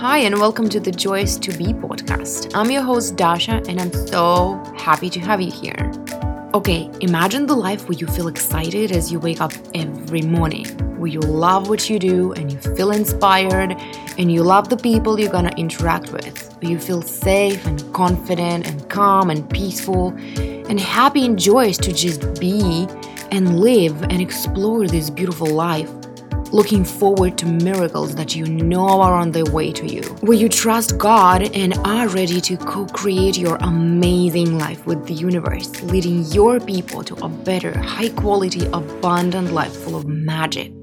Hi, and welcome to the Joyous to Be podcast. I'm your host, Dasha, and I'm so happy to have you here. Okay, imagine the life where you feel excited as you wake up every morning, where you love what you do and you feel inspired, and you love the people you're gonna interact with, where you feel safe and confident and calm and peaceful and happy and joyous to just be and live and explore this beautiful life looking forward to miracles that you know are on their way to you, where you trust God and are ready to co create your amazing life with the universe, leading your people to a better, high quality, abundant life full of magic.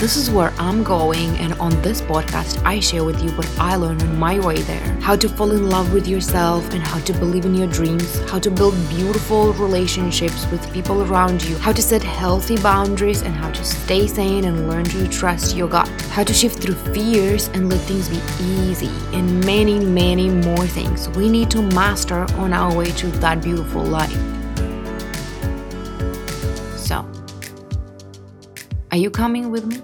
This is where I'm going, and on this podcast, I share with you what I learned on my way there. How to fall in love with yourself and how to believe in your dreams, how to build beautiful relationships with people around you, how to set healthy boundaries, and how to stay sane and learn to trust your gut, how to shift through fears and let things be easy, and many, many more things. We need to master on our way to that beautiful life. So, are you coming with me?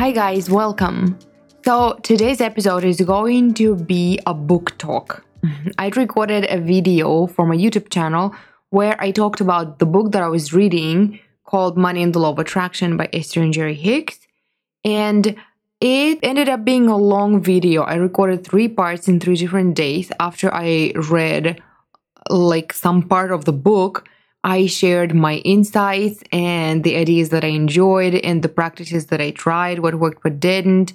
Hi, guys, welcome. So, today's episode is going to be a book talk. I recorded a video for my YouTube channel where I talked about the book that I was reading called Money and the Law of Attraction by Esther and Jerry Hicks. And it ended up being a long video. I recorded three parts in three different days after I read like some part of the book I shared my insights and the ideas that I enjoyed and the practices that I tried, what worked, what didn't.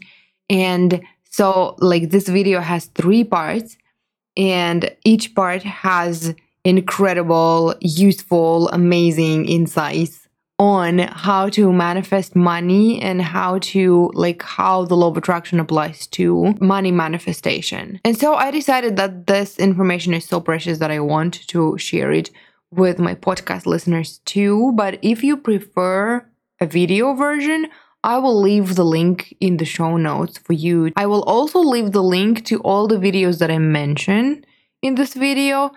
And so, like, this video has three parts, and each part has incredible, useful, amazing insights on how to manifest money and how to like how the law of attraction applies to money manifestation. And so I decided that this information is so precious that I want to share it with my podcast listeners too. But if you prefer a video version, I will leave the link in the show notes for you. I will also leave the link to all the videos that I mentioned in this video,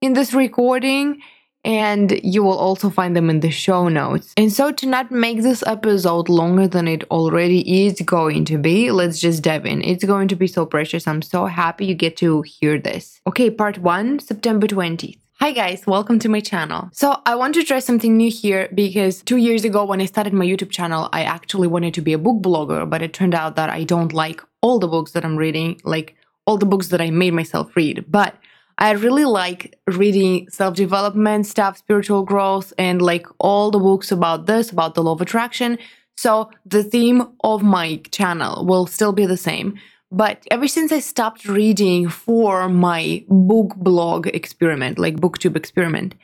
in this recording, and you will also find them in the show notes. And so, to not make this episode longer than it already is going to be, let's just dive in. It's going to be so precious. I'm so happy you get to hear this. Okay, part one, September 20th. Hi guys, welcome to my channel. So I want to try something new here because two years ago when I started my YouTube channel, I actually wanted to be a book blogger, but it turned out that I don't like all the books that I'm reading, like all the books that I made myself read. But I really like reading self-development stuff, spiritual growth, and like all the books about this, about the law of attraction. So the theme of my channel will still be the same but ever since I stopped reading for my book blog experiment, like booktube experiment,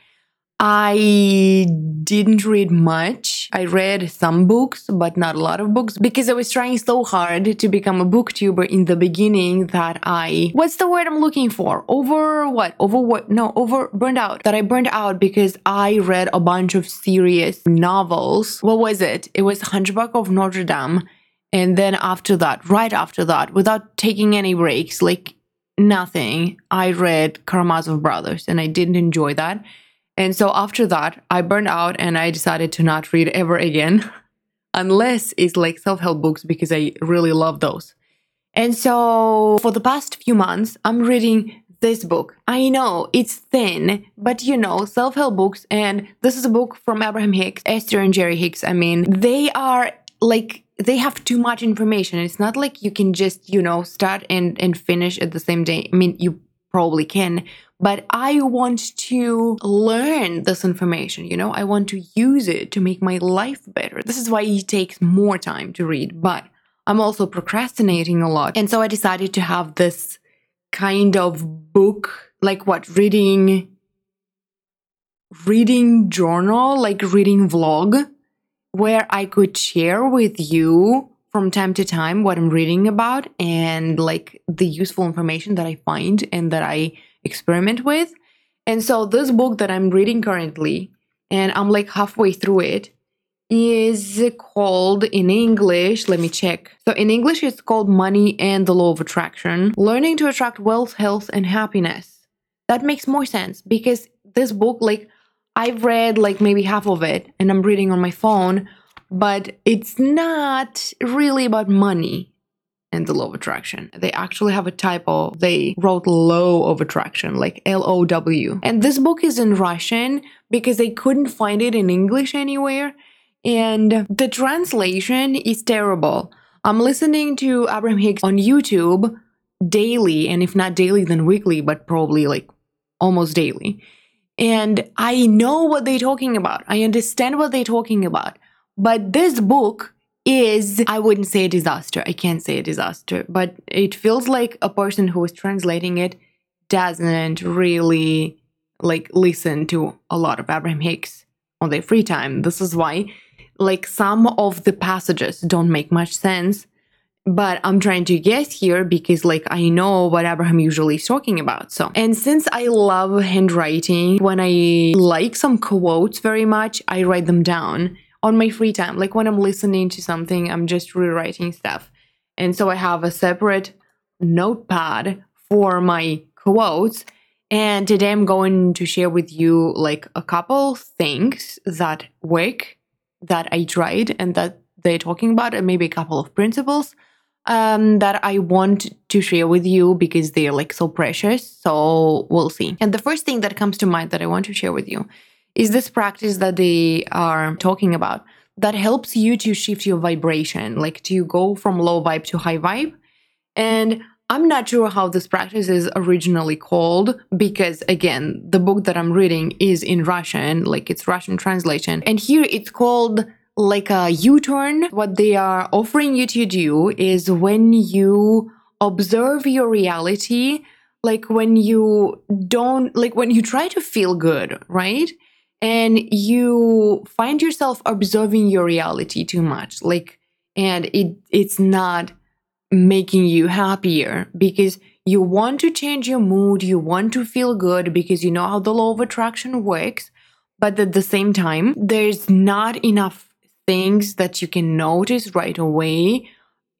I didn't read much. I read some books, but not a lot of books because I was trying so hard to become a booktuber in the beginning that I, what's the word I'm looking for? Over what? Over what? No, over burned out. That I burned out because I read a bunch of serious novels. What was it? It was Hunchback of Notre Dame and then after that, right after that, without taking any breaks, like nothing, I read Karamazov Brothers and I didn't enjoy that. And so after that, I burned out and I decided to not read ever again, unless it's like self help books because I really love those. And so for the past few months, I'm reading this book. I know it's thin, but you know, self help books, and this is a book from Abraham Hicks, Esther and Jerry Hicks. I mean, they are like they have too much information. It's not like you can just, you know, start and, and finish at the same day. I mean, you probably can, but I want to learn this information, you know, I want to use it to make my life better. This is why it takes more time to read, but I'm also procrastinating a lot. And so I decided to have this kind of book, like what, reading reading journal, like reading vlog where I could share with you from time to time what I'm reading about and like the useful information that I find and that I experiment with. And so this book that I'm reading currently, and I'm like halfway through it, is called in English, let me check. So in English it's called Money and the Law of Attraction: Learning to Attract Wealth, Health and Happiness. That makes more sense because this book like I've read like maybe half of it and I'm reading on my phone, but it's not really about money. and the law of attraction. They actually have a typo. They wrote law of attraction, like L O W. And this book is in Russian because they couldn't find it in English anywhere. And the translation is terrible. I'm listening to Abraham Hicks on YouTube daily, and if not daily, then weekly, but probably like almost daily. And I know what they're talking about. I understand what they're talking about. But this book is, I wouldn't say a disaster. I can't say a disaster, but it feels like a person who is translating it doesn't really like listen to a lot of Abraham Hicks on their free time. This is why like some of the passages don't make much sense but I'm trying to guess here because like I know what Abraham usually is talking about. So, and since I love handwriting, when I like some quotes very much, I write them down on my free time. Like when I'm listening to something, I'm just rewriting stuff. And so I have a separate notepad for my quotes. And today I'm going to share with you like a couple things that work that I tried and that they're talking about, and maybe a couple of principles um, that I want to share with you because they're like so precious. So we'll see. And the first thing that comes to mind that I want to share with you is this practice that they are talking about that helps you to shift your vibration, like to go from low vibe to high vibe. And I'm not sure how this practice is originally called because, again, the book that I'm reading is in Russian, like it's Russian translation. And here it's called like a U turn. What they are offering you to do is when you observe your reality, like when you don't, like when you try to feel good, right? And you find yourself observing your reality too much, like, and it it's not making you happier because you want to change your mood, you want to feel good because you know how the law of attraction works, but at the same time, there's not enough things that you can notice right away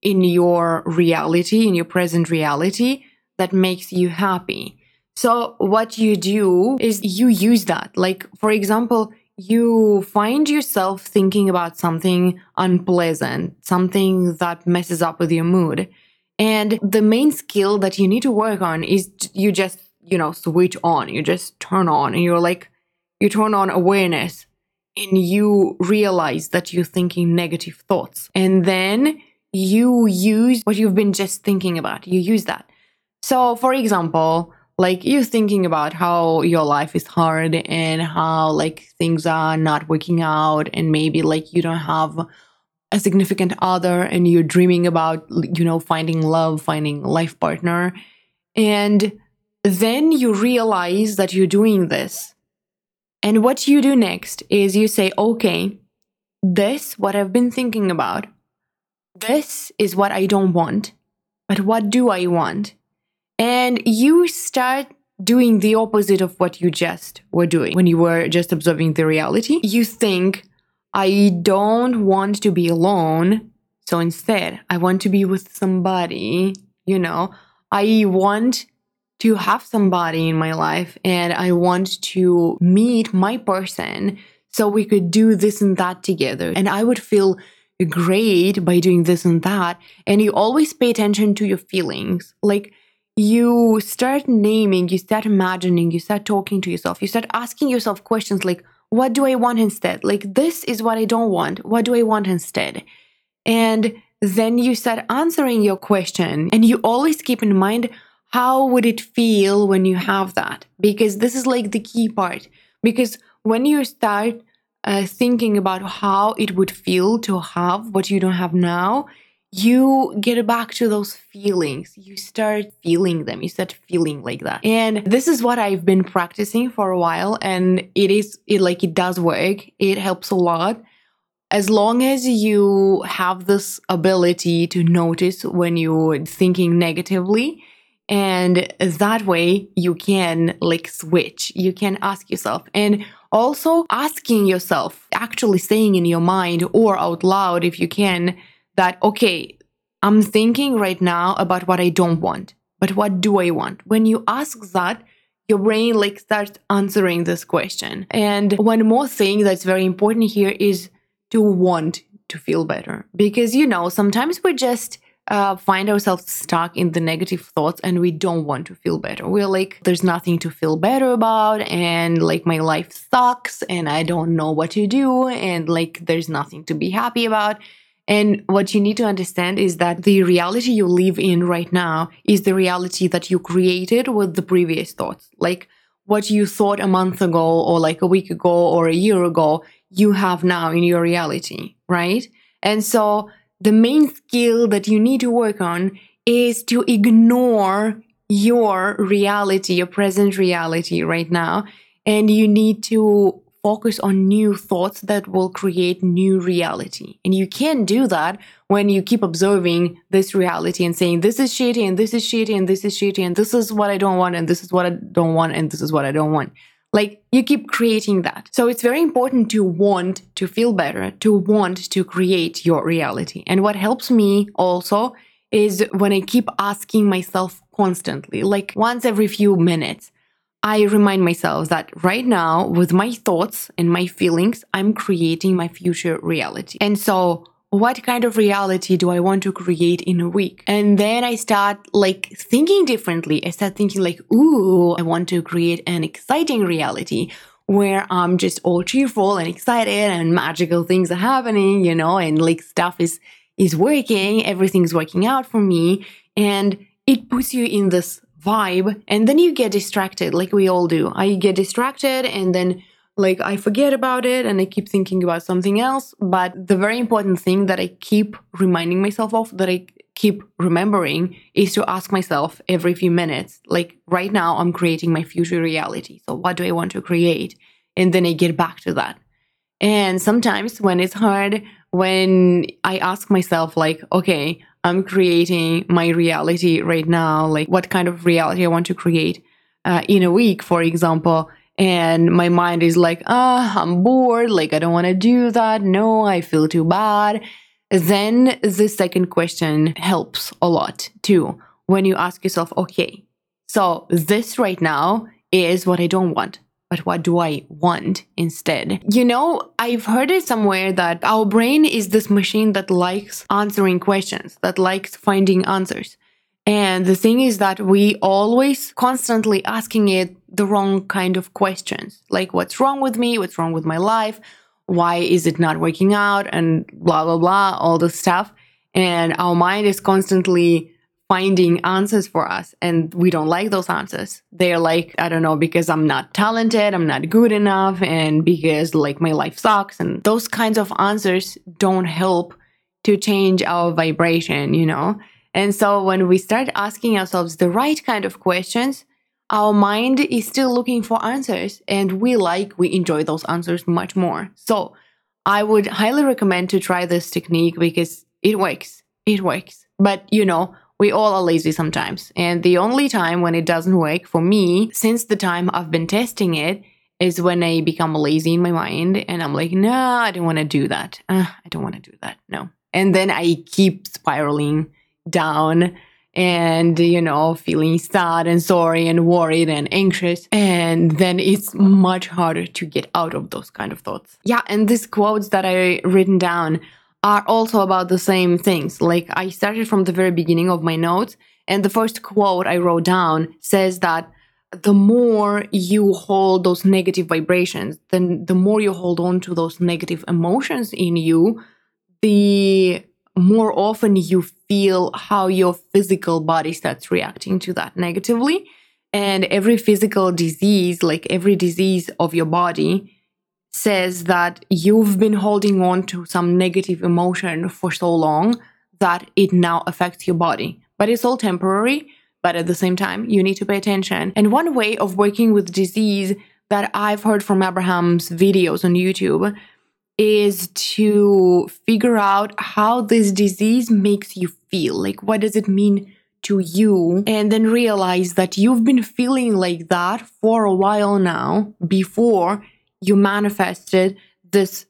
in your reality, in your present reality, that makes you happy. So, what you do is you use that. Like, for example, you find yourself thinking about something unpleasant, something that messes up with your mood. And the main skill that you need to work on is you just, you know, switch on, you just turn on, and you're like, you turn on awareness and you realize that you're thinking negative thoughts. And then you use what you've been just thinking about. You use that. So, for example, like you're thinking about how your life is hard and how like things are not working out and maybe like you don't have a significant other and you're dreaming about you know finding love finding life partner and then you realize that you're doing this and what you do next is you say, okay, this, what I've been thinking about, this is what I don't want, but what do I want? And you start doing the opposite of what you just were doing when you were just observing the reality. You think, I don't want to be alone. So instead, I want to be with somebody, you know, I want to have somebody in my life and I want to meet my person so we could do this and that together. And I would feel great by doing this and that. And you always pay attention to your feelings. Like you start naming, you start imagining, you start talking to yourself, you start asking yourself questions like, what do I want instead? Like, this is what I don't want. What do I want instead? And then you start answering your question, and you always keep in mind how would it feel when you have that? Because this is like the key part. Because when you start uh, thinking about how it would feel to have what you don't have now, you get back to those feelings. You start feeling them. You start feeling like that. And this is what I've been practicing for a while. And it is, it like, it does work. It helps a lot. As long as you have this ability to notice when you're thinking negatively, and that way you can like switch. You can ask yourself. And also asking yourself actually saying in your mind or out loud if you can that okay i'm thinking right now about what i don't want but what do i want? When you ask that your brain like starts answering this question. And one more thing that's very important here is to want to feel better. Because you know sometimes we're just uh, find ourselves stuck in the negative thoughts and we don't want to feel better. We're like, there's nothing to feel better about, and like my life sucks, and I don't know what to do, and like there's nothing to be happy about. And what you need to understand is that the reality you live in right now is the reality that you created with the previous thoughts. Like what you thought a month ago, or like a week ago, or a year ago, you have now in your reality, right? And so the main skill that you need to work on is to ignore your reality, your present reality right now. And you need to focus on new thoughts that will create new reality. And you can't do that when you keep observing this reality and saying, this is shitty and this is shitty and this is shitty and this is what I don't want and this is what I don't want and this is what I don't want. Like you keep creating that. So it's very important to want to feel better, to want to create your reality. And what helps me also is when I keep asking myself constantly, like once every few minutes, I remind myself that right now, with my thoughts and my feelings, I'm creating my future reality. And so, what kind of reality do I want to create in a week? And then I start like thinking differently. I start thinking like, ooh, I want to create an exciting reality where I'm just all cheerful and excited and magical things are happening, you know, and like stuff is is working, everything's working out for me. And it puts you in this vibe and then you get distracted like we all do i get distracted and then like i forget about it and i keep thinking about something else but the very important thing that i keep reminding myself of that i keep remembering is to ask myself every few minutes like right now i'm creating my future reality so what do i want to create and then i get back to that and sometimes when it's hard when i ask myself like okay I'm creating my reality right now, like what kind of reality I want to create uh, in a week, for example. And my mind is like, ah, I'm bored. Like, I don't want to do that. No, I feel too bad. Then the second question helps a lot too. When you ask yourself, okay, so this right now is what I don't want but what do I want instead? You know, I've heard it somewhere that our brain is this machine that likes answering questions, that likes finding answers. And the thing is that we always constantly asking it the wrong kind of questions. Like what's wrong with me? What's wrong with my life? Why is it not working out? And blah blah blah, all this stuff. And our mind is constantly finding answers for us and we don't like those answers they're like i don't know because i'm not talented i'm not good enough and because like my life sucks and those kinds of answers don't help to change our vibration you know and so when we start asking ourselves the right kind of questions our mind is still looking for answers and we like we enjoy those answers much more so i would highly recommend to try this technique because it works it works but you know we all are lazy sometimes. And the only time when it doesn't work for me, since the time I've been testing it, is when I become lazy in my mind and I'm like, no, I don't want to do that. Uh, I don't want to do that. No. And then I keep spiraling down and, you know, feeling sad and sorry and worried and anxious. And then it's much harder to get out of those kind of thoughts. Yeah. And these quotes that I written down, are also about the same things. Like I started from the very beginning of my notes, and the first quote I wrote down says that the more you hold those negative vibrations, then the more you hold on to those negative emotions in you, the more often you feel how your physical body starts reacting to that negatively. And every physical disease, like every disease of your body, says that you've been holding on to some negative emotion for so long that it now affects your body. But it's all temporary, but at the same time, you need to pay attention. And one way of working with disease that I've heard from Abraham's videos on YouTube is to figure out how this disease makes you feel. Like, what does it mean to you? And then realize that you've been feeling like that for a while now before you manifested this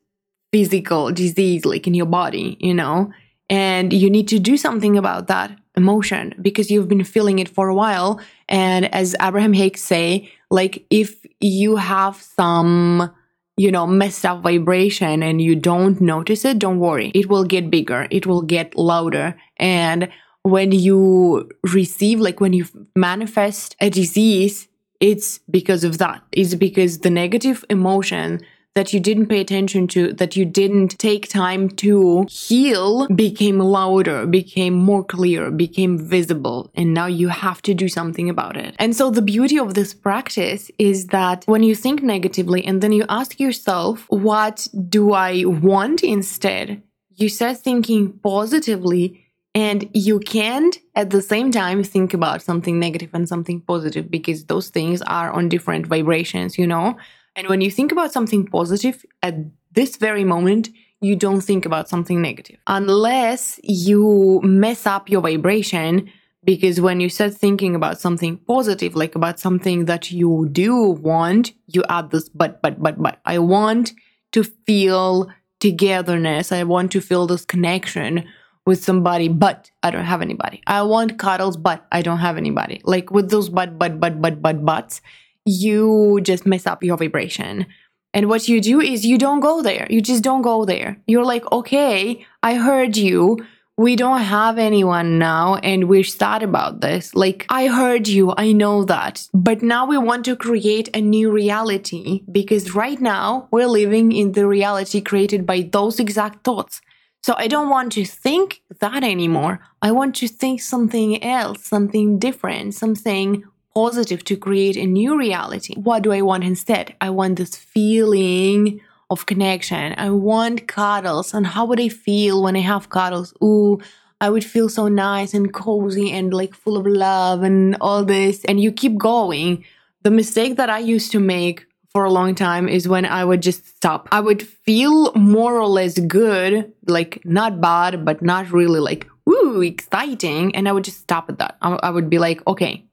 physical disease like in your body, you know? And you need to do something about that emotion because you've been feeling it for a while. And as Abraham Hicks say, like if you have some you know, messed up vibration and you don't notice it, don't worry. It will get bigger, it will get louder. And when you receive, like when you manifest a disease, it's because of that. It's because the negative emotion that you didn't pay attention to, that you didn't take time to heal, became louder, became more clear, became visible. And now you have to do something about it. And so the beauty of this practice is that when you think negatively and then you ask yourself, what do I want instead? You start thinking positively and you can't at the same time think about something negative and something positive because those things are on different vibrations, you know? And when you think about something positive at this very moment, you don't think about something negative unless you mess up your vibration. Because when you start thinking about something positive, like about something that you do want, you add this but, but, but, but. I want to feel togetherness. I want to feel this connection with somebody, but I don't have anybody. I want cuddles, but I don't have anybody. Like with those but, but, but, but, but, buts, you just mess up your vibration. And what you do is you don't go there. You just don't go there. You're like, okay, I heard you. We don't have anyone now, and we're sad about this. Like, I heard you, I know that. But now we want to create a new reality because right now we're living in the reality created by those exact thoughts. So I don't want to think that anymore. I want to think something else, something different, something positive to create a new reality. What do I want instead? I want this feeling of connection. I want cuddles. And how would I feel when I have cuddles? Ooh, I would feel so nice and cozy and like full of love and all this. And you keep going. The mistake that I used to make for a long time is when I would just stop. I would feel more or less good, like not bad, but not really like, ooh, exciting. And I would just stop at that. I, I would be like, okay,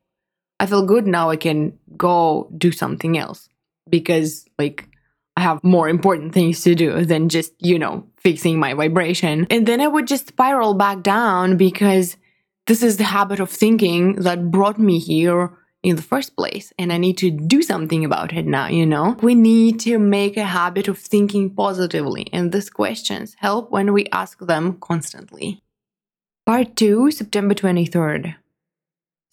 I feel good now. I can go do something else because, like, I have more important things to do than just, you know, fixing my vibration. And then I would just spiral back down because this is the habit of thinking that brought me here in the first place. And I need to do something about it now, you know? We need to make a habit of thinking positively. And these questions help when we ask them constantly. Part 2, September 23rd.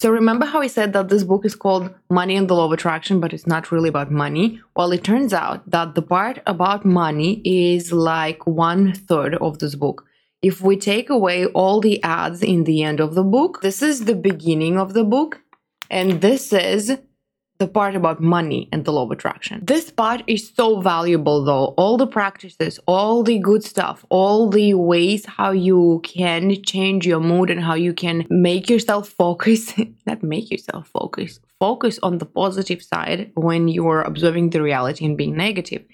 So remember how I said that this book is called Money and the Law of Attraction, but it's not really about money? Well, it turns out that the part about money is like one third of this book. If we take away all the ads in the end of the book, this is the beginning of the book, and this is the part about money and the law of attraction. This part is so valuable though. All the practices, all the good stuff, all the ways how you can change your mood and how you can make yourself focus, not make yourself focus, focus on the positive side when you're observing the reality and being negative.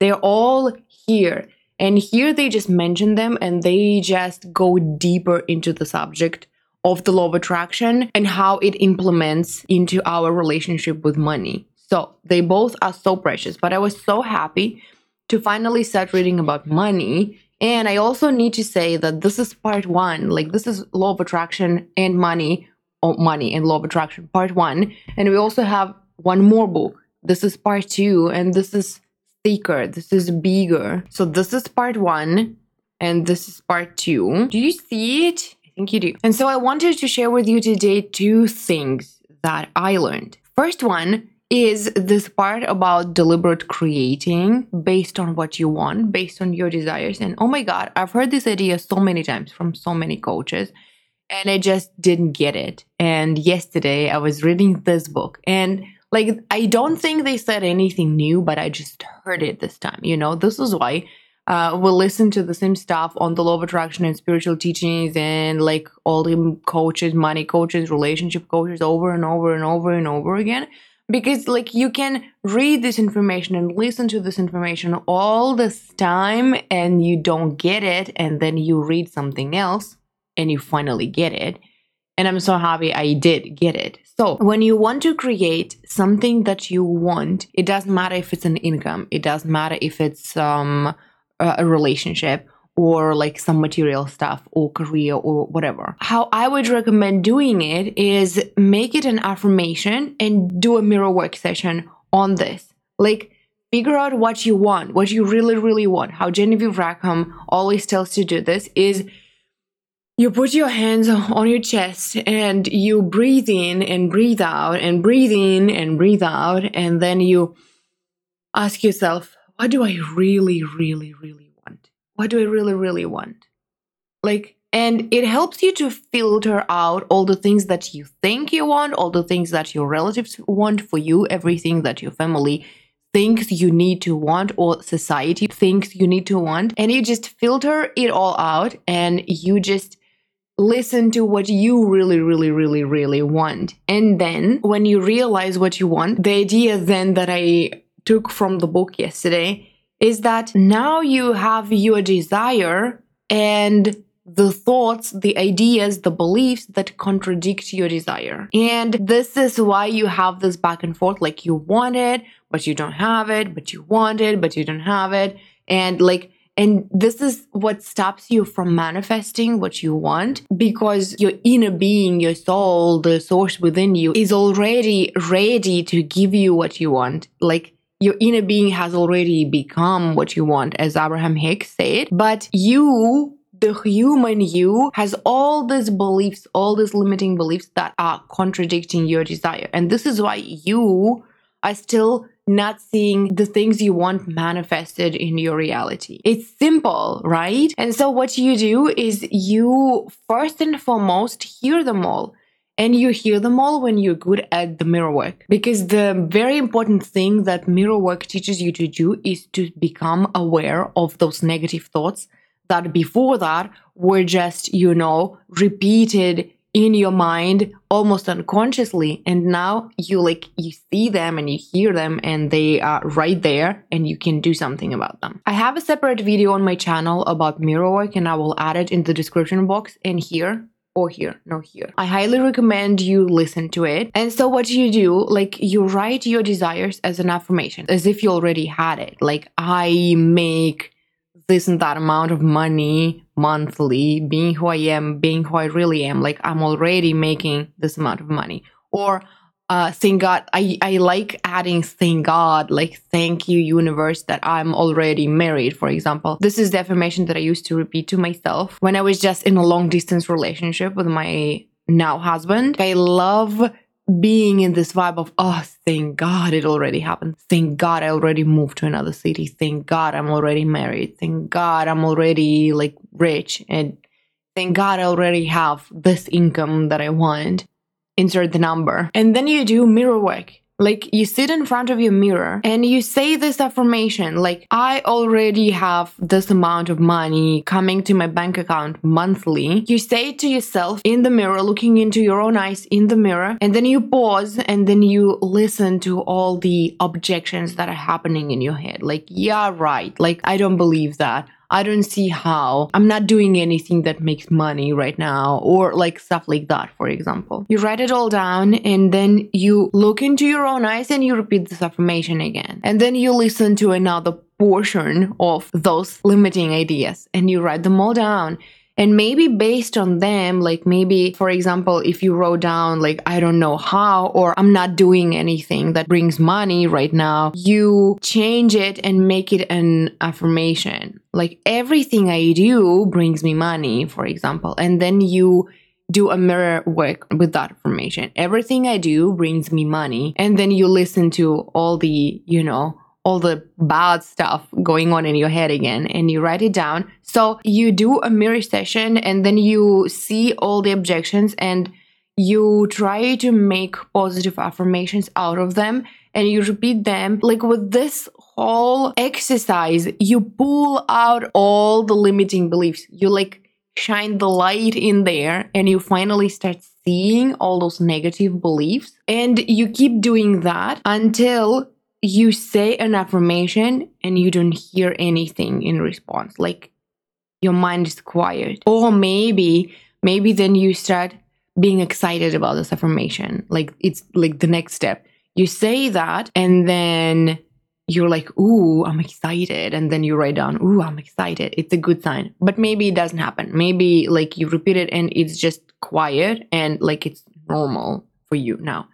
They're all here. And here they just mention them and they just go deeper into the subject of the law of attraction and how it implements into our relationship with money. So they both are so precious, but I was so happy to finally start reading about money. And I also need to say that this is part one, like this is law of attraction and money, or money and law of attraction, part one. And we also have one more book. This is part two, and this is thicker, this is bigger. So this is part one, and this is part two. Do you see it? Think you do. And so I wanted to share with you today two things that I learned. First one is this part about deliberate creating based on what you want, based on your desires. And oh my God, I've heard this idea so many times from so many coaches, and I just didn't get it. And yesterday I was reading this book, and like, I don't think they said anything new, but I just heard it this time. You know, this is why uh, will listen to the same stuff on the law of attraction and spiritual teachings and like all the coaches, money coaches, relationship coaches over and over and over and over again. Because like you can read this information and listen to this information all this time and you don't get it, and then you read something else and you finally get it. And I'm so happy I did get it. So, when you want to create something that you want, it doesn't matter if it's an income, it doesn't matter if it's um a relationship or like some material stuff or career or whatever. How I would recommend doing it is make it an affirmation and do a mirror work session on this. Like figure out what you want, what you really, really want. How Genevieve Rackham always tells to do this is you put your hands on your chest and you breathe in and breathe out and breathe in and breathe out. And then you ask yourself, what do I really, really, really want? What do I really, really want? Like, and it helps you to filter out all the things that you think you want, all the things that your relatives want for you, everything that your family thinks you need to want or society thinks you need to want. And you just filter it all out and you just listen to what you really, really, really, really want. And then when you realize what you want, the idea then that I took from the book yesterday is that now you have your desire and the thoughts, the ideas, the beliefs that contradict your desire. And this is why you have this back and forth like you want it, but you don't have it, but you want it, but you don't have it. And like, and this is what stops you from manifesting what you want because your inner being, your soul, the source within you is already ready to give you what you want. Like, your inner being has already become what you want, as Abraham Hicks said, but you the human you has all these beliefs, all these limiting beliefs that are contradicting your desire. And this is why you are still not seeing the things you want manifested in your reality. It's simple, right? And so what you do is you first and foremost hear them all. And you hear them all when you're good at the mirror work. Because the very important thing that mirror work teaches you to do is to become aware of those negative thoughts that before that were just, you know, repeated in your mind almost unconsciously. And now you like you see them and you hear them and they are right there and you can do something about them. I have a separate video on my channel about mirror work and i will add it in the description box. And here or here no here i highly recommend you listen to it and so what do you do like you write your desires as an affirmation as if you already had it like i make this and that amount of money monthly, being who I am, being who I really am. Like I'm already making this amount of money. Or uh, thank God, I, I like adding thank God, like thank you, universe, that I'm already married, for example. This is the affirmation that I used to repeat to myself when I was just in a long distance relationship with my now husband. I love being in this vibe of, oh, thank God it already happened. Thank God I already moved to another city. Thank God I'm already married. Thank God I'm already like rich. And thank God I already have this income that I want. Insert the number. And then you do mirror work. Like you sit in front of your mirror and you say this affirmation like I already have this amount of money coming to my bank account monthly. You say it to yourself in the mirror looking into your own eyes in the mirror and then you pause and then you listen to all the objections that are happening in your head. Like yeah, right. Like I don't believe that. I don't see how. I'm not doing anything that makes money right now, or like stuff like that, for example. You write it all down and then you look into your own eyes and you repeat this affirmation again. And then you listen to another portion of those limiting ideas and you write them all down and maybe based on them, like maybe, for example, if you wrote down, like, I don't know how, or I'm not doing anything that brings money right now, you change it and make it an affirmation. Like, everything I do brings me money, for example. And then you do a mirror work with that affirmation. Everything I do brings me money. And then you listen to all the, you know, all the bad stuff going on in your head again and you write it down. So you do a mirror session and then you see all the objections and you try to make positive affirmations out of them and you repeat them. Like with this whole exercise, you pull out all the limiting beliefs. You like shine the light in there and you finally start seeing all those negative beliefs. And you keep doing that until you say an affirmation and you don't hear anything in response like your mind is quiet. Or maybe maybe then you start being excited about this affirmation like it's like the next step. You say that and then you're like ooh i'm excited. And then you write down ooh i'm excited. It's a good sign. But maybe it doesn't happen. Maybe like you repeat it and it's just quiet and like it's normal for you now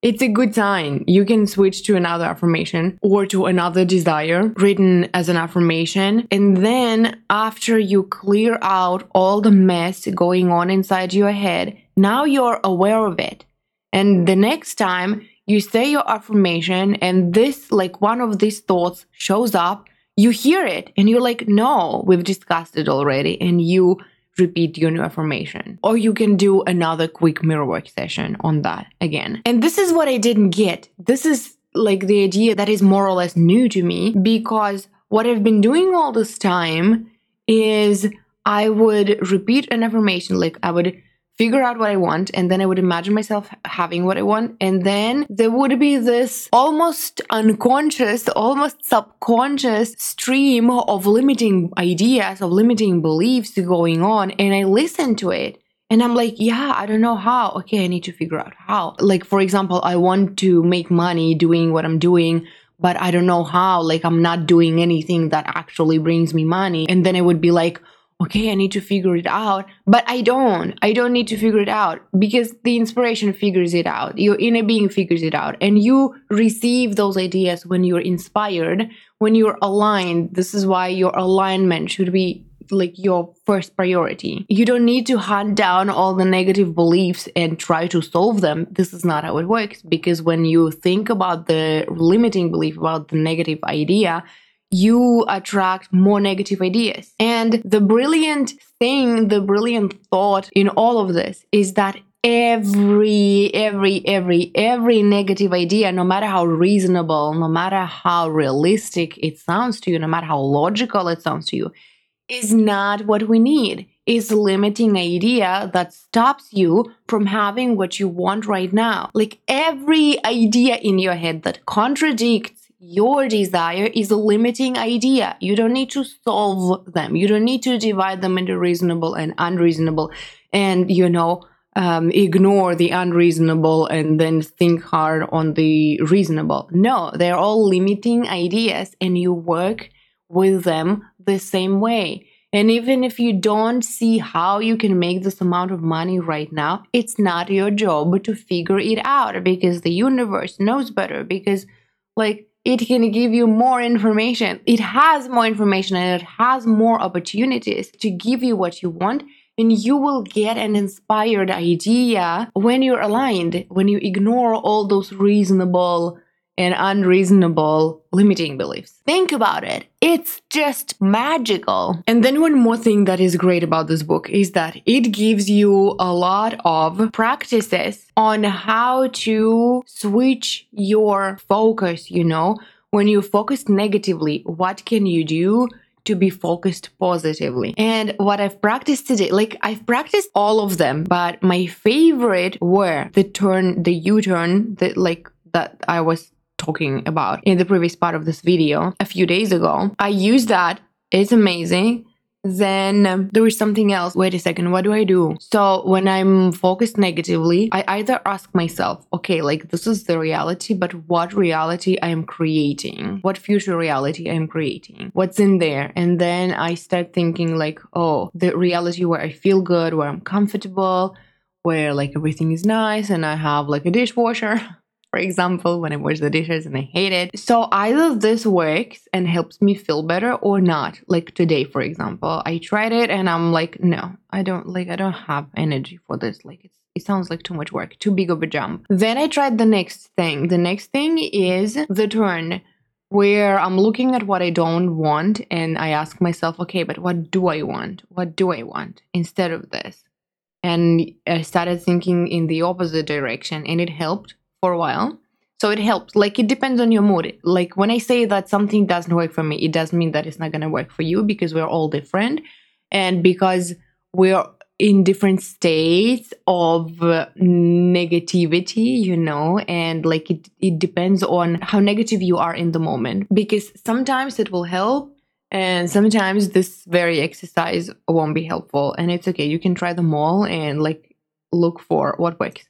it's a good sign. You can switch to another affirmation or to another desire written as an affirmation. And then after you clear out all the mess going on inside your head, now you're aware of it. And the next time you say your affirmation and this, like one of these thoughts shows up, you hear it and you're like, no, we've discussed it already. And you repeat your new affirmation. Or you can do another quick mirror work session on that again. And this is what I didn't get. This is like the idea that is more or less new to me because what I've been doing all this time is I would repeat an affirmation, like I would figure out what I want, and then I would imagine myself having what I want. And then there would be this almost unconscious, almost subconscious stream of limiting ideas, of limiting beliefs going on. And I listen to it. And I'm like, yeah, I don't know how. Okay, I need to figure out how. Like, for example, I want to make money doing what I'm doing, but I don't know how. Like, I'm not doing anything that actually brings me money. And then I would be like, okay, I need to figure it out. But I don't. I don't need to figure it out because the inspiration figures it out. Your inner being figures it out. And you receive those ideas when you're inspired, when you're aligned. This is why your alignment should be like your first priority. You don't need to hunt down all the negative beliefs and try to solve them. This is not how it works because when you think about the limiting belief about the negative idea, you attract more negative ideas. And the brilliant thing, the brilliant thought in all of this is that every every every every negative idea no matter how reasonable no matter how realistic it sounds to you no matter how logical it sounds to you is not what we need is limiting idea that stops you from having what you want right now like every idea in your head that contradicts your desire is a limiting idea. You don't need to solve them. You don't need to divide them into reasonable and unreasonable and, you know, um, ignore the unreasonable and then think hard on the reasonable. No, they're all limiting ideas and you work with them the same way. And even if you don't see how you can make this amount of money right now, it's not your job to figure it out because the universe knows better. Because, like, it can give you more information. It has more information and it has more opportunities to give you what you want. And you will get an inspired idea when you're aligned, when you ignore all those reasonable and unreasonable limiting beliefs. Think about it. It's just magical. And then, one more thing that is great about this book is that it gives you a lot of practices on how to switch your focus. You know, when you focus negatively, what can you do? to be focused positively. And what I've practiced today, like I've practiced all of them, but my favorite were the turn, the U turn, the like that I was talking about in the previous part of this video a few days ago. I use that. It's amazing. Then um, there is something else. Wait a second, what do I do? So when I'm focused negatively, I either ask myself, okay, like this is the reality, but what reality I am creating? What future reality I am creating? What's in there? And then I start thinking like, oh, the reality where I feel good, where I'm comfortable, where like everything is nice and I have like a dishwasher for example, when I wash the dishes and I hate it. So either this works and helps me feel better or not. Like today, for example, I tried it and I'm like, no, I don't like I don't have energy for this. Like it's it sounds like too much work, too big of a jump. Then I tried the next thing. The next thing is the turn where I'm looking at what I don't want and I ask myself, okay, but what do I want? What do I want instead of this? And I started thinking in the opposite direction and it helped for a while. So it helps. Like it depends on your mood. Like when I say that something doesn't work for me, it doesn't mean that it's not going to work for you because we're all different. And because we're in different states of uh, negativity, you know, and like it, it depends on how negative you are in the moment. Because sometimes it will help and sometimes this very exercise won't be helpful. And it's okay. You can try them all and like look for what works.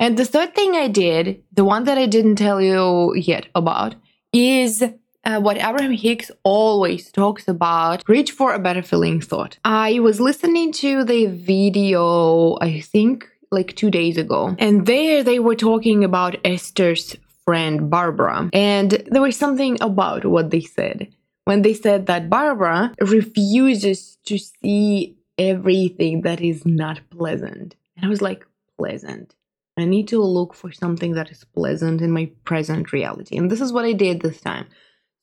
And the third thing I did, the one that I didn't tell you yet about, is uh, what Abraham Hicks always talks about reach for a better feeling thought. I was listening to the video, I think like two days ago. And there they were talking about Esther's friend Barbara. And there was something about what they said. When they said that Barbara refuses to see everything that is not pleasant. And I was like, pleasant. I need to look for something that is pleasant in my present reality. And this is what I did this time.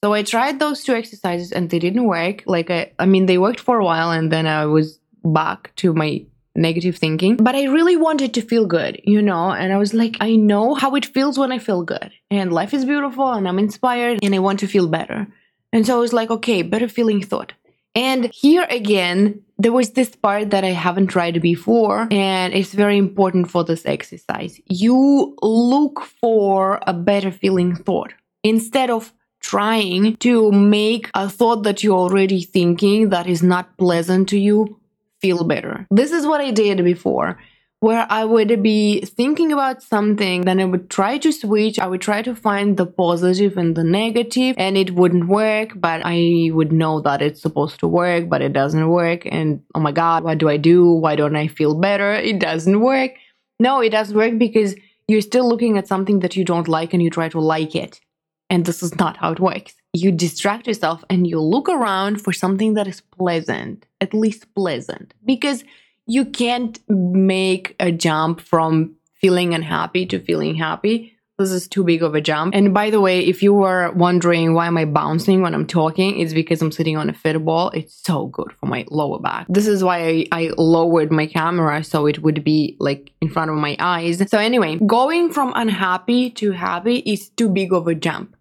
So I tried those two exercises and they didn't work. Like I I mean they worked for a while and then I was back to my negative thinking. But I really wanted to feel good, you know, and I was like, I know how it feels when I feel good. And life is beautiful and I'm inspired and I want to feel better. And so I was like, okay, better feeling thought. And here again, there was this part that I haven't tried before, and it's very important for this exercise. You look for a better feeling thought instead of trying to make a thought that you're already thinking that is not pleasant to you feel better. This is what I did before where I would be thinking about something, then I would try to switch. I would try to find the positive and the negative, and it wouldn't work, but I would know that it's supposed to work, but it doesn't work. And oh my God, what do I do? Why don't I feel better? It doesn't work. No, it doesn't work because you're still looking at something that you don't like and you try to like it. And this is not how it works. You distract yourself and you look around for something that is pleasant, at least pleasant, because you can't make a jump from feeling unhappy to feeling happy. This is too big of a jump. And by the way, if you were wondering why am I bouncing when I'm talking, it's because I'm sitting on a fit ball. It's so good for my lower back. This is why I, I lowered my camera so it would be like in front of my eyes. So anyway, going from unhappy to happy is too big of a jump.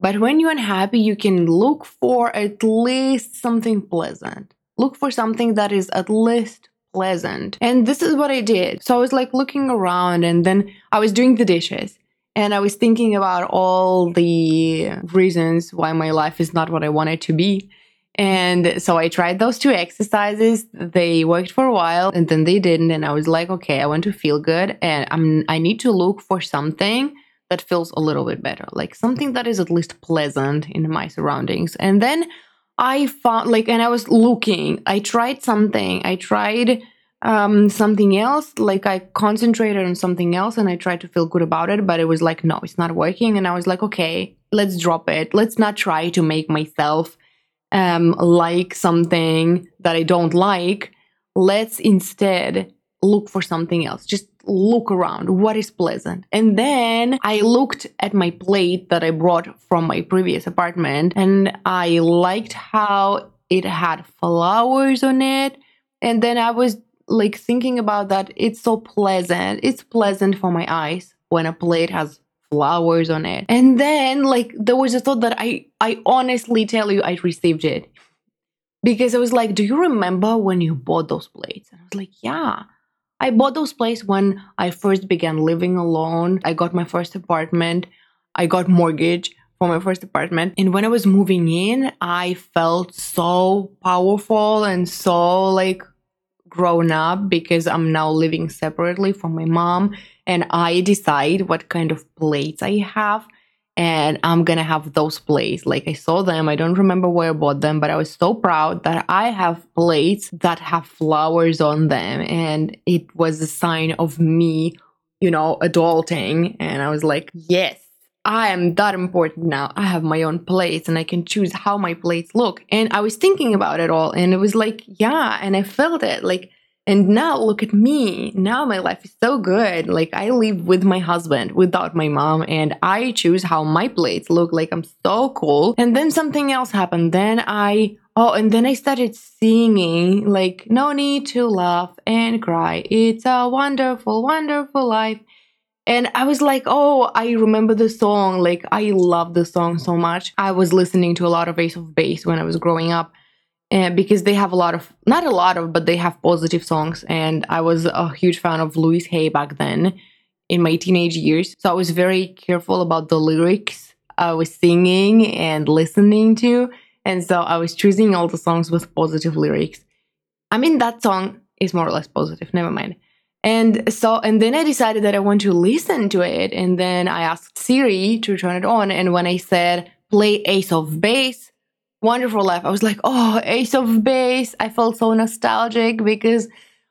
But when you're unhappy, you can look for at least something pleasant. Look for something that is at least pleasant. And this is what I did. So I was like looking around and then I was doing the dishes and I was thinking about all the reasons why my life is not what I want it to be. And so I tried those two exercises. They worked for a while and then they didn't. And I was like, okay, I want to feel good and I'm I need to look for something that feels a little bit better, like something that is at least pleasant in my surroundings. And then I found like, and I was looking, I tried something, I tried um, something else, like I concentrated on something else and I tried to feel good about it, but it was like, no, it's not working. And I was like, okay, let's drop it. Let's not try to make myself um, like something that I don't like. Let's instead look for something else. Just look around. What is pleasant? And then I looked at my plate that I brought from my previous apartment and I liked how it had flowers on it. And then I was like thinking about that. It's so pleasant. It's pleasant for my eyes when a plate has flowers on it. And then like there was a thought that I I honestly tell you I received it. Because I was like, do you remember when you bought those plates? And I was like, yeah. I bought those places when I first began living alone. I got my first apartment. I got mortgage for my first apartment. And when I was moving in, I felt so powerful and so like grown up because I'm now living separately from my mom and I decide what kind of plates I have and I'm gonna have those plates. Like I saw them, I don't remember where I bought them, but I was so proud that I have plates that have flowers on them, and it was a sign of me, you know, adulting. And I was like, yes. I am that important now. I have my own plates and I can choose how my plates look. And I was thinking about it all and it was like, yeah, and I felt it. Like and now look at me. Now my life is so good. Like I live with my husband without my mom and I choose how my plates look like I'm so cool. And then something else happened. Then I Oh, and then I started singing like no need to laugh and cry. It's a wonderful, wonderful life. And I was like, oh, I remember the song. Like, I love the song so much. I was listening to a lot of Ace of Base when I was growing up and because they have a lot of not a lot of but they have positive songs. And i was a huge fan of louise hay back then in my teenage years. So i was very careful about the lyrics i was singing and listening to. And so i was choosing all the songs with positive lyrics. I mean that song is more or less positive. Never mind. And so and then i decided that i want to listen to it. And then i asked siri to turn it on. And when i said play ace of base Wonderful Life. I was like, oh, Ace of Base. I felt so nostalgic because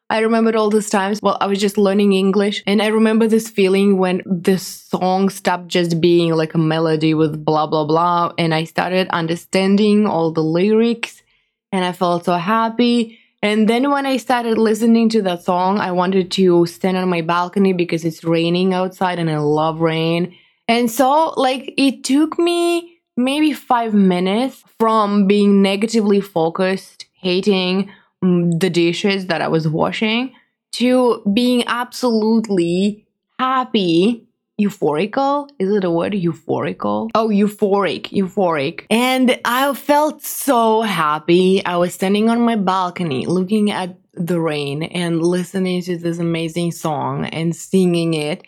I remembered all those times while I was just learning English. And I remember this feeling when the song stopped just being like a melody with blah, blah, blah. And I started understanding all the lyrics and I felt so happy. And then when I started listening to that song, I wanted to stand on my balcony because it's raining outside and I love rain. And so, like, it took me maybe five minutes from being negatively focused, hating, Mm, the dishes that I was washing to being absolutely happy, euphorical. Is it a word? Euphorical? Oh, euphoric, euphoric. And I felt so happy. I was standing on my balcony looking at the rain and listening to this amazing song and singing it.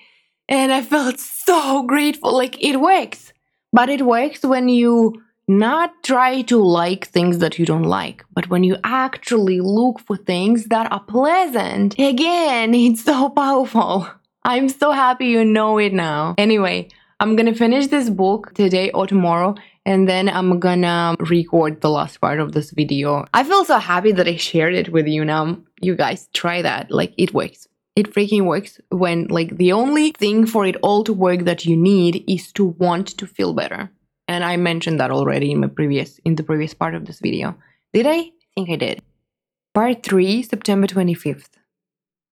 And I felt so grateful. Like it works. But it works when you not try to like things that you don't like, but when you actually look for things that are pleasant, again, it's so powerful. I'm so happy you know it now. Anyway, I'm gonna finish this book today or tomorrow, and then I'm gonna record the last part of this video. I feel so happy that I shared it with you now. You guys try that, like, it works. It freaking works when, like, the only thing for it all to work that you need is to want to feel better and I mentioned that already in my previous in the previous part of this video. Did I? I think I did. Part 3, September 25th.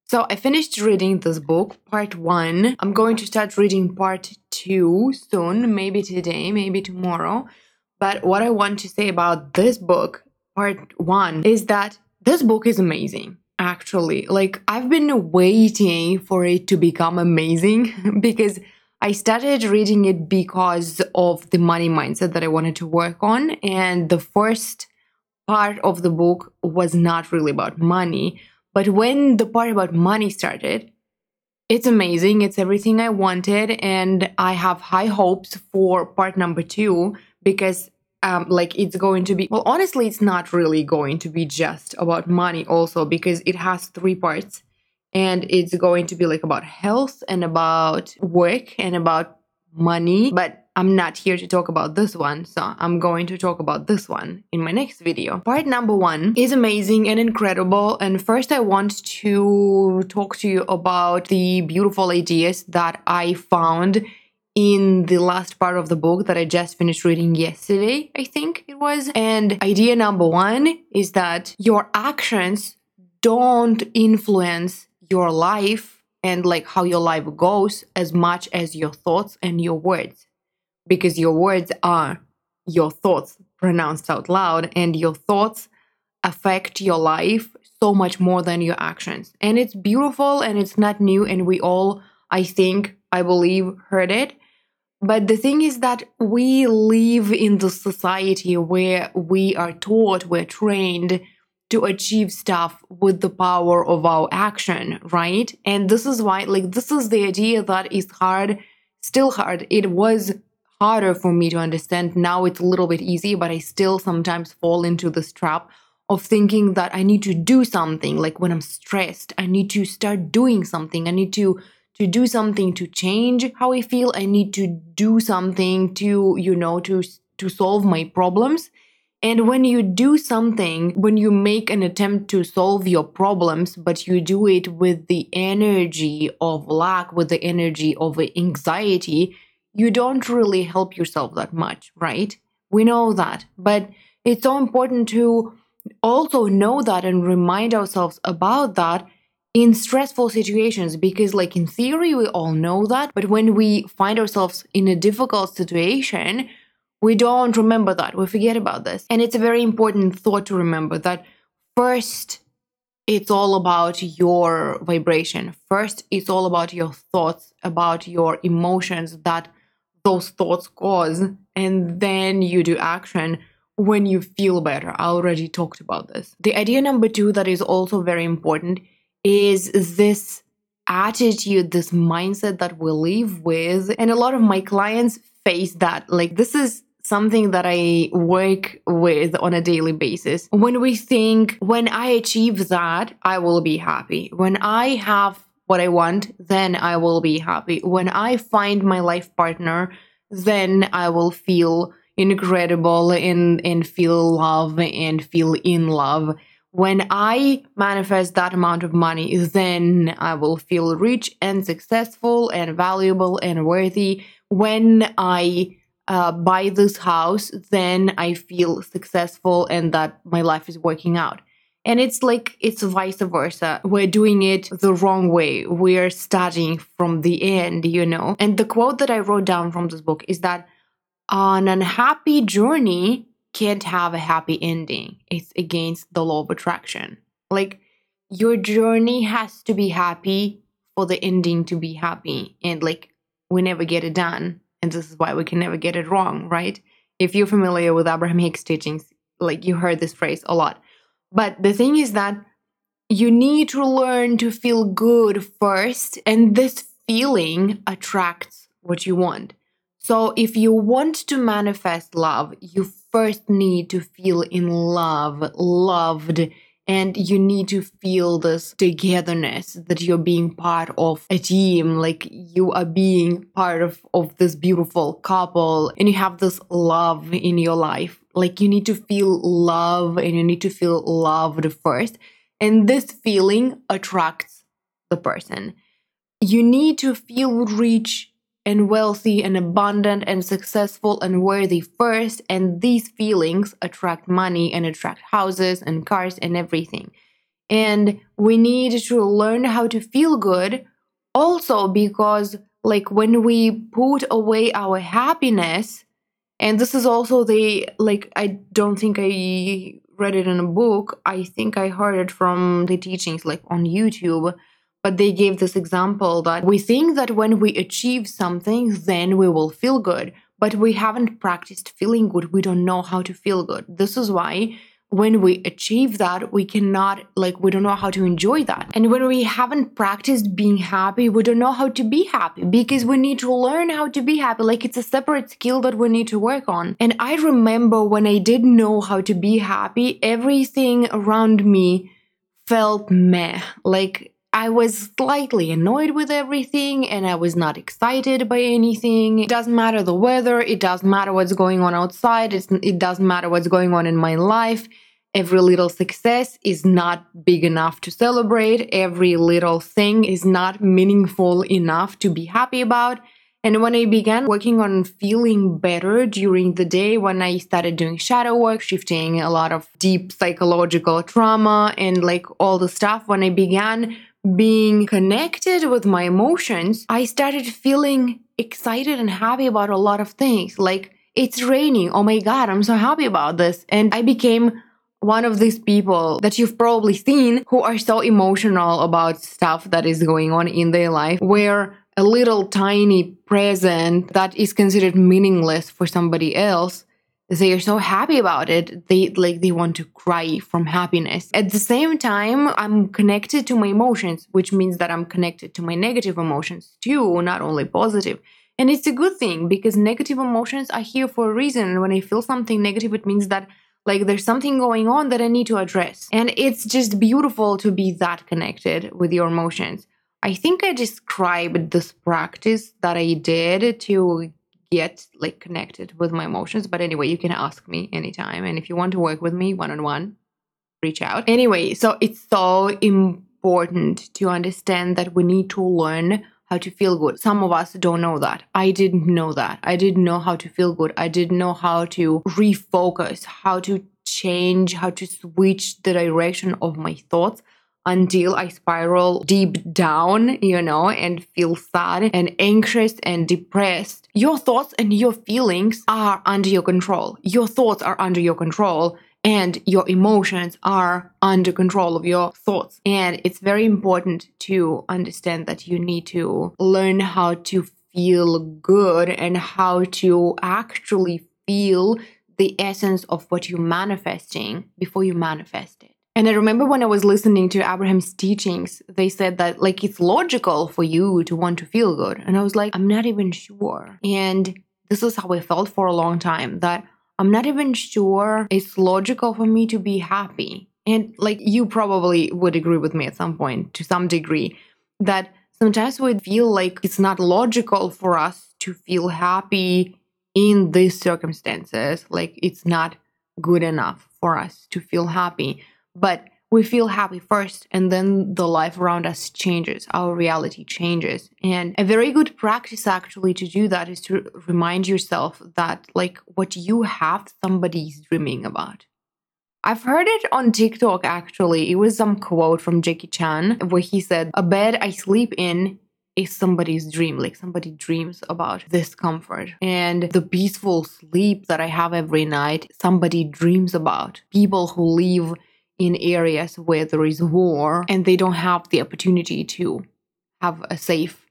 So I finished reading this book, part 1. I'm going to start reading part 2 soon, maybe today, maybe tomorrow. But what I want to say about this book, part 1, is that this book is amazing actually. Like, I've been waiting for it to become amazing because I started reading it because of the money mindset that I wanted to work on. And the first part of the book was not really about money. But when the part about money started, it's amazing. It's everything I wanted. And I have high hopes for part number two because um, like it's going to be well honestly it's not really going to be just about money also because it has three parts. And it's going to be like about health and about work and about money. But i'm not here to talk about this one so i'm going to talk about this one in my next video. Part number one is amazing and incredible. And first i want to talk to you about the beautiful ideas that i found in the last part of the book that I just finished reading yesterday, I think it was. And idea number one is that your actions don't influence your life and like how your life goes as much as your thoughts and your words. Because your words are your thoughts pronounced out loud and your thoughts affect your life so much more than your actions. And it's beautiful and it's not new and we all i think i believe heard it but the thing is that we live in the society where we are taught we're trained to achieve stuff with the power of our action, right? And this is why, like, this is the idea that is hard, still hard. It was harder for me to understand. Now it's a little bit easy, but I still sometimes fall into this trap of thinking that I need to do something. Like when I'm stressed, I need to start doing something. I need to to do something to change how I feel. I need to do something to, you know, to to solve my problems. And when you do something, when you make an attempt to solve your problems, but you do it with the energy of lack, with the energy of anxiety, you don't really help yourself that much, right? We know that. But it's so important to also know that and remind ourselves about that in stressful situations because like in theory we all know that but when we find ourselves in a difficult situation we don't remember that. We forget about this. And it's a very important thought to remember that first, it's all about your vibration. First, it's all about your thoughts, about your emotions that those thoughts cause. And then you do action when you feel better. I already talked about this. The idea number two that is also very important is this attitude, this mindset that we live with. And a lot of my clients face that. Like, this is something that I work with on a daily basis. When we think, when I achieve that, I will be happy. When I have what I want, then I will be happy. When I find my life partner, then I will feel incredible and, and feel love and feel in love. When I manifest that amount of money, then I will feel rich and successful and valuable and worthy. When I uh, buy this house, then I feel successful and that my life is working out. And it's like it's vice versa. We're doing it the wrong way. We're starting from the end, you know. And the quote that I wrote down from this book is that an unhappy journey can't have a happy ending. It's against the law of attraction. Like your journey has to be happy for the ending to be happy. And like we never get it done. And this is why we can never get it wrong, right? If you're familiar with Abraham Hicks teachings, like you heard this phrase a lot. But the thing is that you need to learn to feel good first, and this feeling attracts what you want. So, if you want to manifest love, you first need to feel in love, loved, and you need to feel this togetherness that you're being part of a team like you are being part of of this beautiful couple and you have this love in your life. Like you need to feel love and you need to feel loved first and this feeling attracts the person. You need to feel rich and wealthy and abundant and successful and worthy first, and these feelings attract money and attract houses and cars and everything. And we need to learn how to feel good also because, like, when we put away our happiness, and this is also the, like, I don't think I read it in a book, I think I heard it from the teachings, like, on YouTube but they gave this example that we think that when we achieve something, then we will feel good. But we haven't practiced feeling good. We don't know how to feel good. This is why when we achieve that, we cannot, like, we don't know how to enjoy that. And when we haven't practiced being happy, we don't know how to be happy because we need to learn how to be happy. Like, it's a separate skill that we need to work on. And I remember when I didn't know how to be happy, everything around me felt meh. Like, I was slightly annoyed with everything and I was not excited by anything. It doesn't matter the weather, it doesn't matter what's going on outside, it's, it doesn't matter what's going on in my life. Every little success is not big enough to celebrate, every little thing is not meaningful enough to be happy about. And when I began working on feeling better during the day, when I started doing shadow work, shifting a lot of deep psychological trauma and like all the stuff, when I began being connected with my emotions, I started feeling excited and happy about a lot of things. Like, it's raining. Oh my God, I'm so happy about this. And I became one of these people that you've probably seen who are so emotional about stuff that is going on in their life, where a little tiny present that is considered meaningless for somebody else they are so happy about it. They like they want to cry from happiness. At the same time i'm connected to my emotions which means that i'm connected to my negative emotions too not only positive. and it's a good thing because negative emotions are here for a reason. And when i feel something negative it means that like there's something going on that i need to address. And it's just beautiful to be that connected with your emotions. I think I described this practice that I did to get like connected with my emotions. But anyway, you can ask me anytime. And if you want to work with me one on one, reach out. Anyway, so it's so important to understand that we need to learn how to feel good. Some of us don't know that. I didn't know that. I didn't know how to feel good. I didn't know how to refocus, how to change, how to switch the direction of my thoughts until I spiral deep down, you know, and feel sad and anxious and depressed. Your thoughts and your feelings are under your control. Your thoughts are under your control and your emotions are under control of your thoughts. And it's very important to understand that you need to learn how to feel good and how to actually feel the essence of what you're manifesting before you manifest it. And I remember when I was listening to Abraham's teachings, they said that like it's logical for you to want to feel good. And I was like, I'm not even sure. And this is how I felt for a long time that I'm not even sure it's logical for me to be happy. And like you probably would agree with me at some point to some degree that sometimes we feel like it's not logical for us to feel happy in these circumstances. Like it's not good enough for us to feel happy. But we feel happy first and then the life around us changes our reality changes and a very good practice actually to do that is to remind yourself that like what you have somebody's dreaming about I've heard it on TikTok actually. It was some quote from Jackie Chan where he said, A bed I sleep in is somebody's dream. Like somebody dreams about this comfort. And the peaceful sleep that I have every night, somebody dreams about. People who live in areas where there is war and they don't have the opportunity to have a safe,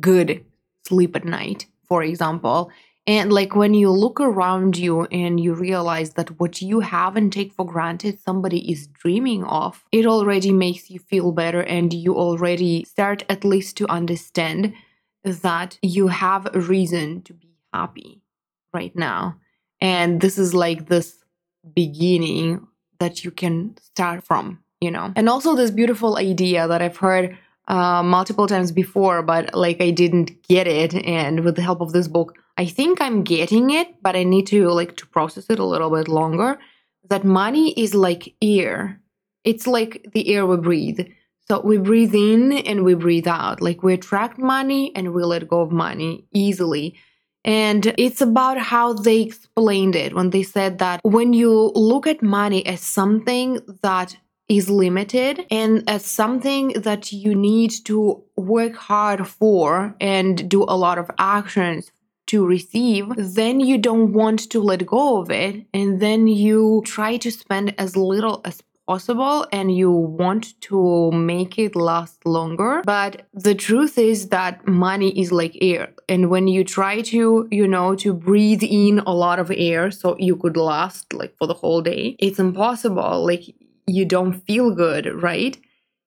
good sleep at night, for example. And like when you look around you and you realize that what you have and take for granted somebody is dreaming of, it already makes you feel better and you already start at least to understand that you have a reason to be happy right now. And this is like this beginning that you can start from, you know. And also this beautiful idea that I've heard uh, multiple times before, but like I didn't get it. And with the help of this book, I think I'm getting it, but I need to like to process it a little bit longer. That money is like air. It's like the air we breathe. So we breathe in and we breathe out. Like we attract money and we let go of money easily. And it's about how they explained it when they said that when you look at money as something that is limited and as something that you need to work hard for and do a lot of actions to receive, then you don't want to let go of it. And then you try to spend as little as possible and you want to make it last longer. But the truth is that money is like air. And when you try to, you know, to breathe in a lot of air so you could last like for the whole day, it's impossible. Like you don't feel good, right?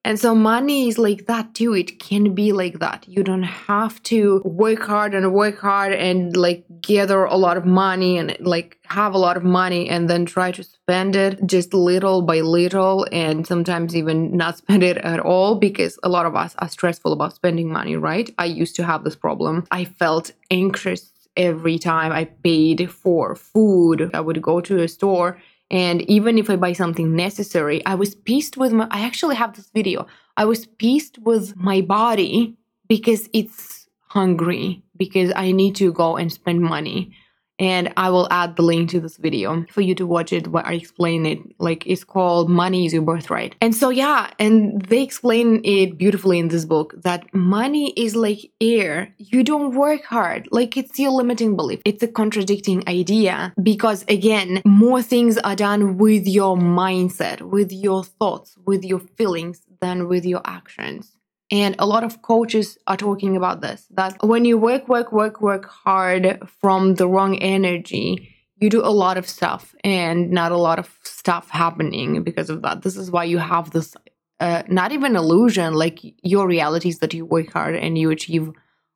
And so money is like that too. It can be like that. You don't have to work hard and work hard and like gather a lot of money and like have a lot of money and then try to spend it just little by little and sometimes even not spend it at all because a lot of us are stressful about spending money, right? I used to have this problem. I felt anxious every time I paid for food. I would go to a store and even if I buy something necessary, I was pissed with my. I actually have this video. I was pissed with my body because it's hungry, because I need to go and spend money and I will add the link to this video for you to watch it where I explain it. Like it's called Money is Your Birthright. And so yeah, and they explain it beautifully in this book that money is like air. You don't work hard. Like it's your limiting belief. It's a contradicting idea because again, more things are done with your mindset, with your thoughts, with your feelings than with your actions. And a lot of coaches are talking about this that when you work, work, work, work hard from the wrong energy, you do a lot of stuff and not a lot of stuff happening because of that. This is why you have this uh, not even illusion, like your reality is that you work hard and you achieve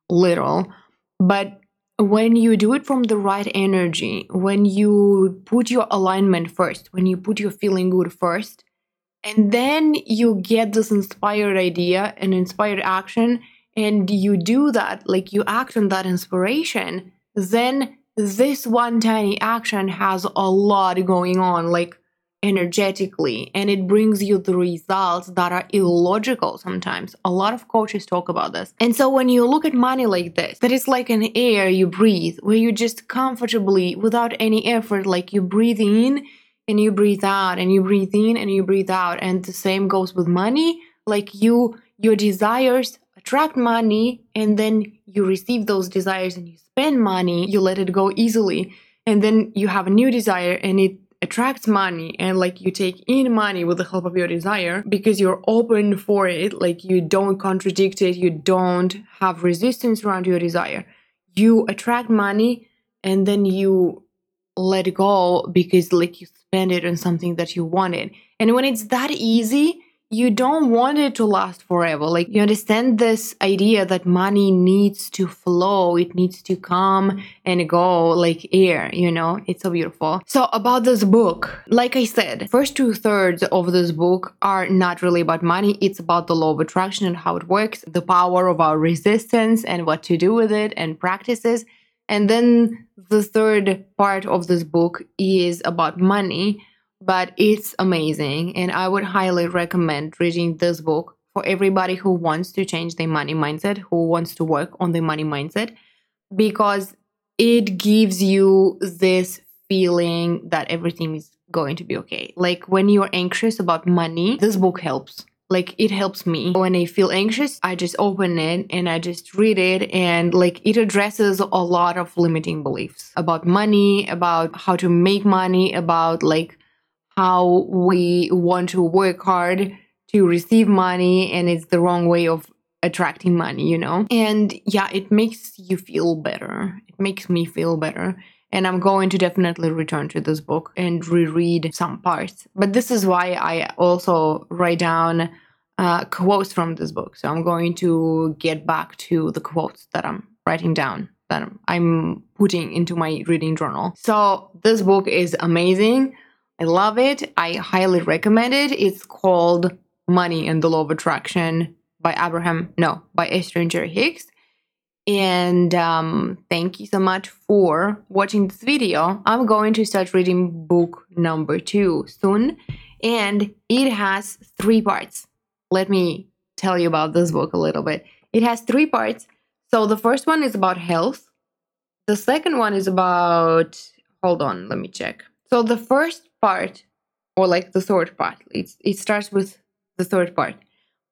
little. But when you do it from the right energy, when you put your alignment first, when you put your feeling good first, and then you get this inspired idea and inspired action and you do that like you act on that inspiration then this one tiny action has a lot going on like energetically and it brings you the results that are illogical sometimes. A lot of coaches talk about this. And so when you look at money like this that is like an air you breathe where you just comfortably without any effort like you breathe in and you breathe out and you breathe in and you breathe out. And the same goes with money. Like you your desires attract money and then you receive those desires and you spend money. You let it go easily. And then you have a new desire and it attracts money. And like you take in money with the help of your desire because you're open for it. Like you don't contradict it. You don't have resistance around your desire. You attract money and then you let go because like you spend it on something that you wanted. And when it's that easy, you don't want it to last forever. Like you understand this idea that money needs to flow, it needs to come and go like air, you know? It's so beautiful. So about this book, like I said, first two thirds of this book are not really about money. It's about the law of attraction and how it works, the power of our resistance and what to do with it and practices. And then the third part of this book is about money, but it's amazing. And I would highly recommend reading this book for everybody who wants to change their money mindset, who wants to work on their money mindset, because it gives you this feeling that everything is going to be okay. Like when you're anxious about money, this book helps. Like it helps me. When I feel anxious, I just open it and I just read it and like it addresses a lot of limiting beliefs about money, about how to make money, about like how we want to work hard to receive money and it's the wrong way of attracting money, you know? And yeah, it makes you feel better. It makes me feel better. And I'm going to definitely return to this book and reread some parts. But this is why I also write down uh, quotes from this book. So I'm going to get back to the quotes that I'm writing down, that I'm putting into my reading journal. So this book is amazing. I love it. I highly recommend it. It's called Money and the Law of Attraction by Abraham, no, by Esther and Jerry Hicks. And um, thank you so much for watching this video. I'm going to start reading book number two soon, and it has three parts. Let me tell you about this book a little bit. It has three parts. So the first one is about health. The second one is about, hold on, let me check. So the first part, or like the third part, it's, it starts with the third part.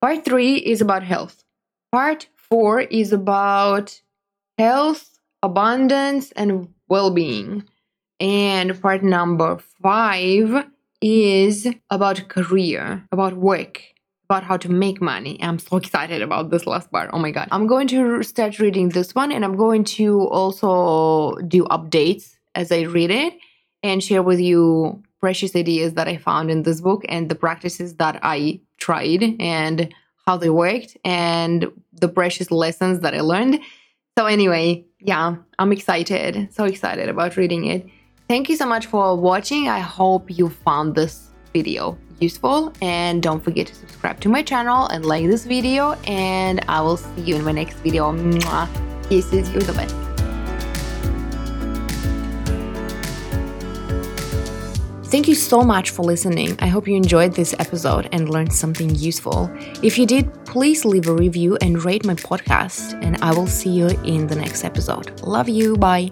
Part three is about health. Part four is about health, abundance, and well being. And part number five is about career, about work, about how to make money. I'm so excited about this last part. Oh my god. I'm going to start reading this one and I'm going to also do updates as I read it and share with you precious ideas that I found in this book and the practices that I tried and how they worked and the precious lessons that I learned. So, anyway, yeah, I'm excited. So excited about reading it. Thank you so much for watching. I hope you found this video useful and don't forget to subscribe to my channel and like this video and I will see you in my next video. Mwah. Kisses, you're the best. Thank you so much for listening. I hope you enjoyed this episode and learned something useful. If you did, please leave a review and rate my podcast, and I will see you in the next episode. Love you. Bye.